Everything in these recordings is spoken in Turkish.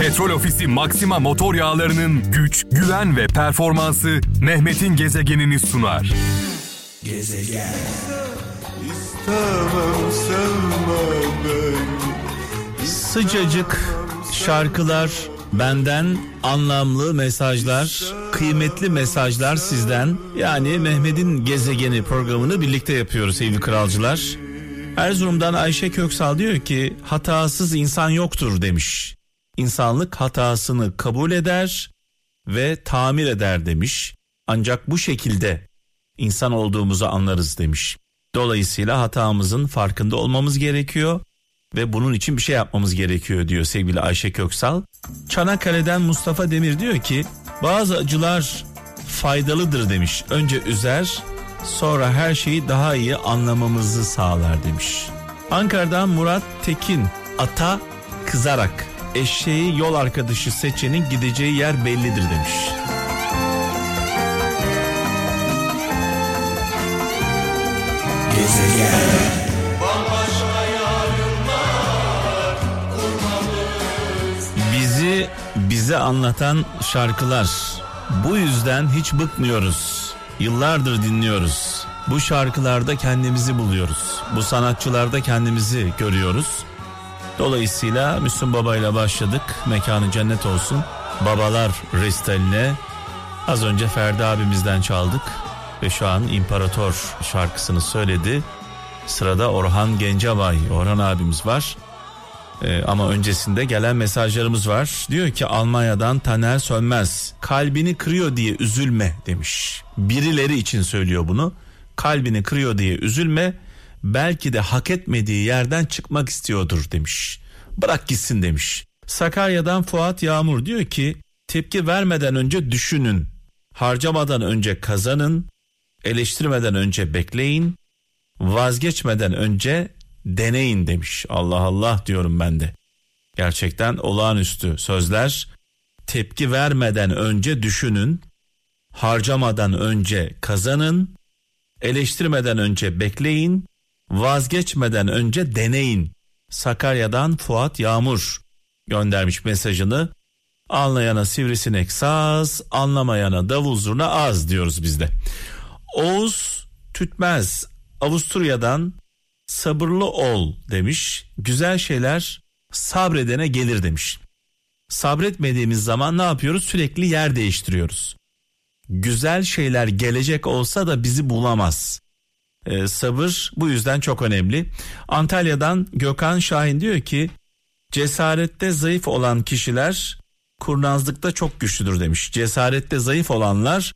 Petrol Ofisi Maxima motor yağlarının güç, güven ve performansı Mehmet'in gezegenini sunar. Gezegen. Sıcacık şarkılar benden anlamlı mesajlar, kıymetli mesajlar sizden. Yani Mehmet'in gezegeni programını birlikte yapıyoruz sevgili kralcılar. Erzurum'dan Ayşe Köksal diyor ki hatasız insan yoktur demiş. İnsanlık hatasını kabul eder ve tamir eder demiş. Ancak bu şekilde insan olduğumuzu anlarız demiş. Dolayısıyla hatamızın farkında olmamız gerekiyor ve bunun için bir şey yapmamız gerekiyor diyor sevgili Ayşe Köksal. Çanakkale'den Mustafa Demir diyor ki bazı acılar faydalıdır demiş. Önce üzer sonra her şeyi daha iyi anlamamızı sağlar demiş. Ankara'dan Murat Tekin ata kızarak eşeği yol arkadaşı seçenin gideceği yer bellidir demiş. Gezegen. Bizi bize anlatan şarkılar. Bu yüzden hiç bıkmıyoruz. Yıllardır dinliyoruz. Bu şarkılarda kendimizi buluyoruz. Bu sanatçılarda kendimizi görüyoruz. Dolayısıyla Müslüm Baba ile başladık. Mekanı cennet olsun. Babalar Restaline. Az önce Ferdi abimizden çaldık. Ve şu an İmparator şarkısını söyledi. Sırada Orhan Gencebay, Orhan abimiz var. Ee, ama öncesinde gelen mesajlarımız var. Diyor ki Almanya'dan Taner Sönmez. Kalbini kırıyor diye üzülme demiş. Birileri için söylüyor bunu. Kalbini kırıyor diye üzülme. Belki de hak etmediği yerden çıkmak istiyordur demiş. Bırak gitsin demiş. Sakarya'dan Fuat Yağmur diyor ki tepki vermeden önce düşünün. Harcamadan önce kazanın. Eleştirmeden önce bekleyin. Vazgeçmeden önce deneyin demiş. Allah Allah diyorum ben de. Gerçekten olağanüstü sözler. Tepki vermeden önce düşünün. Harcamadan önce kazanın. Eleştirmeden önce bekleyin. Vazgeçmeden önce deneyin. Sakarya'dan Fuat Yağmur göndermiş mesajını. Anlayana sivrisinek saz, anlamayana davul zurna az diyoruz biz de. Oğuz Tütmez Avusturya'dan sabırlı ol demiş. Güzel şeyler sabredene gelir demiş. Sabretmediğimiz zaman ne yapıyoruz? Sürekli yer değiştiriyoruz. Güzel şeyler gelecek olsa da bizi bulamaz. Ee, sabır bu yüzden çok önemli. Antalya'dan Gökhan Şahin diyor ki cesarette zayıf olan kişiler kurnazlıkta çok güçlüdür demiş. Cesarette zayıf olanlar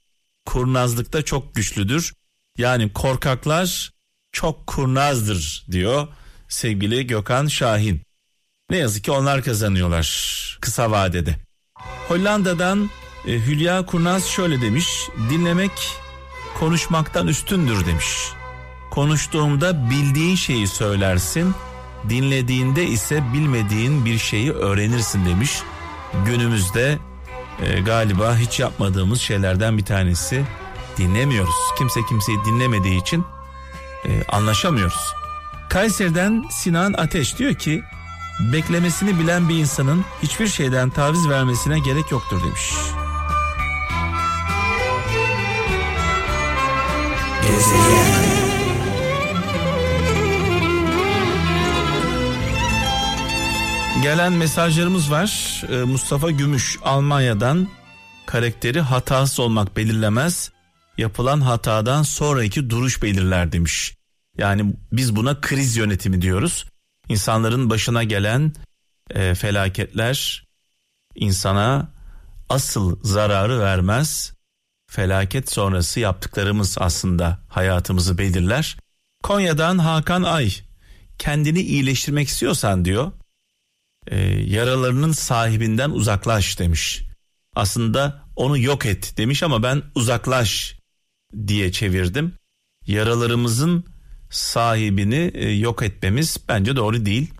kurnazlıkta çok güçlüdür. Yani korkaklar çok kurnazdır diyor sevgili Gökhan Şahin. Ne yazık ki onlar kazanıyorlar kısa vadede. Hollanda'dan e, Hülya Kurnaz şöyle demiş. Dinlemek konuşmaktan üstündür demiş. Konuştuğumda bildiğin şeyi söylersin. Dinlediğinde ise bilmediğin bir şeyi öğrenirsin demiş. Günümüzde e, galiba hiç yapmadığımız şeylerden bir tanesi dinlemiyoruz. Kimse kimseyi dinlemediği için e, anlaşamıyoruz. Kayseri'den Sinan Ateş diyor ki beklemesini bilen bir insanın hiçbir şeyden taviz vermesine gerek yoktur demiş. Gezegen. Gelen mesajlarımız var. Ee, Mustafa Gümüş Almanya'dan karakteri hatasız olmak belirlemez. Yapılan hatadan sonraki duruş belirler demiş. Yani biz buna kriz yönetimi diyoruz. İnsanların başına gelen e, felaketler insana asıl zararı vermez. Felaket sonrası yaptıklarımız aslında hayatımızı belirler. Konya'dan Hakan Ay kendini iyileştirmek istiyorsan diyor e, yaralarının sahibinden uzaklaş demiş. Aslında onu yok et demiş ama ben uzaklaş diye çevirdim. Yaralarımızın sahibini e, yok etmemiz bence doğru değil.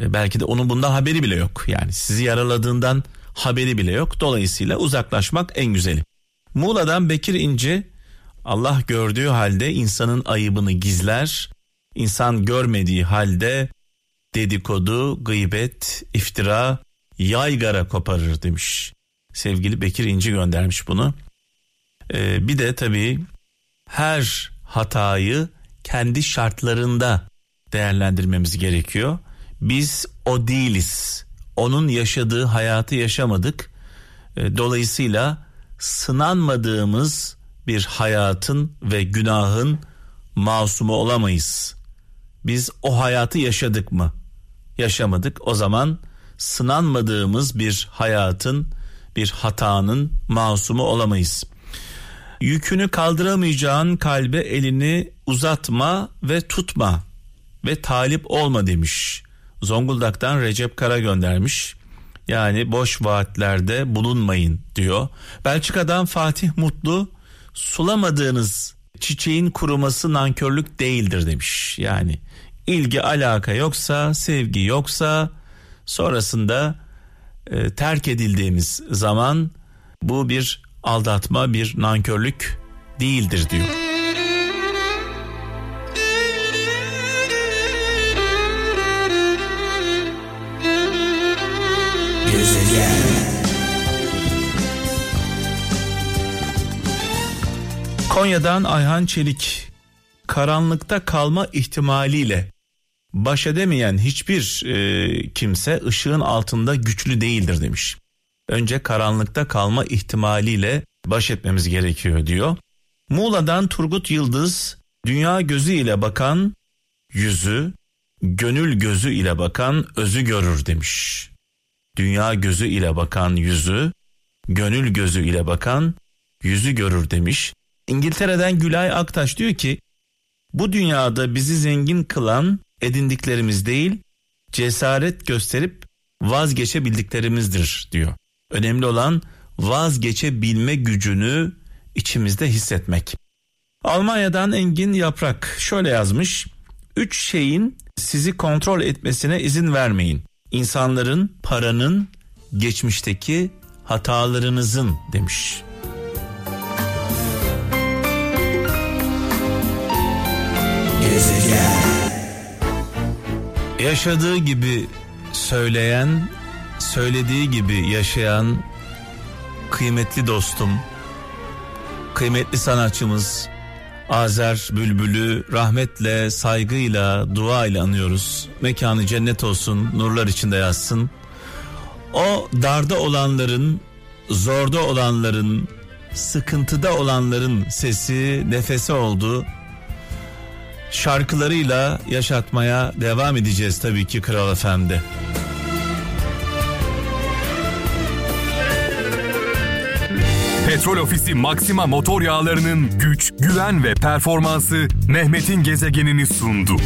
E, belki de onun bundan haberi bile yok. Yani sizi yaraladığından haberi bile yok. Dolayısıyla uzaklaşmak en güzeli. Muğla'dan Bekir İnci Allah gördüğü halde insanın ayıbını gizler. İnsan görmediği halde dedikodu, gıybet, iftira yaygara koparır demiş. Sevgili Bekir İnci göndermiş bunu. Ee, bir de tabii her hatayı kendi şartlarında değerlendirmemiz gerekiyor. Biz o değiliz. Onun yaşadığı hayatı yaşamadık. Ee, dolayısıyla sınanmadığımız bir hayatın ve günahın masumu olamayız. Biz o hayatı yaşadık mı? Yaşamadık. O zaman sınanmadığımız bir hayatın, bir hatanın masumu olamayız. Yükünü kaldıramayacağın kalbe elini uzatma ve tutma ve talip olma demiş. Zonguldak'tan Recep Kara göndermiş. Yani boş vaatlerde bulunmayın diyor. Belçika'dan Fatih Mutlu sulamadığınız çiçeğin kuruması nankörlük değildir demiş. Yani ilgi alaka yoksa sevgi yoksa sonrasında e, terk edildiğimiz zaman bu bir aldatma bir nankörlük değildir diyor. Konya'dan Ayhan Çelik karanlıkta kalma ihtimaliyle baş edemeyen hiçbir e, kimse ışığın altında güçlü değildir demiş. Önce karanlıkta kalma ihtimaliyle baş etmemiz gerekiyor diyor. Muğla'dan Turgut Yıldız dünya gözü ile bakan yüzü, gönül gözü ile bakan özü görür demiş. Dünya gözü ile bakan yüzü, gönül gözü ile bakan yüzü görür demiş. İngiltere'den Gülay Aktaş diyor ki bu dünyada bizi zengin kılan edindiklerimiz değil cesaret gösterip vazgeçebildiklerimizdir diyor. Önemli olan vazgeçebilme gücünü içimizde hissetmek. Almanya'dan Engin Yaprak şöyle yazmış. Üç şeyin sizi kontrol etmesine izin vermeyin. İnsanların, paranın, geçmişteki hatalarınızın demiş. Yaşadığı gibi söyleyen, söylediği gibi yaşayan kıymetli dostum, kıymetli sanatçımız Azer Bülbül'ü rahmetle, saygıyla, duayla anıyoruz. Mekanı cennet olsun, nurlar içinde yatsın. O darda olanların, zorda olanların, sıkıntıda olanların sesi, nefesi oldu. Şarkılarıyla yaşatmaya devam edeceğiz tabii ki Kral Efendi. Petrol Ofisi Maxima motor yağlarının güç, güven ve performansı Mehmet'in gezegenini sundu.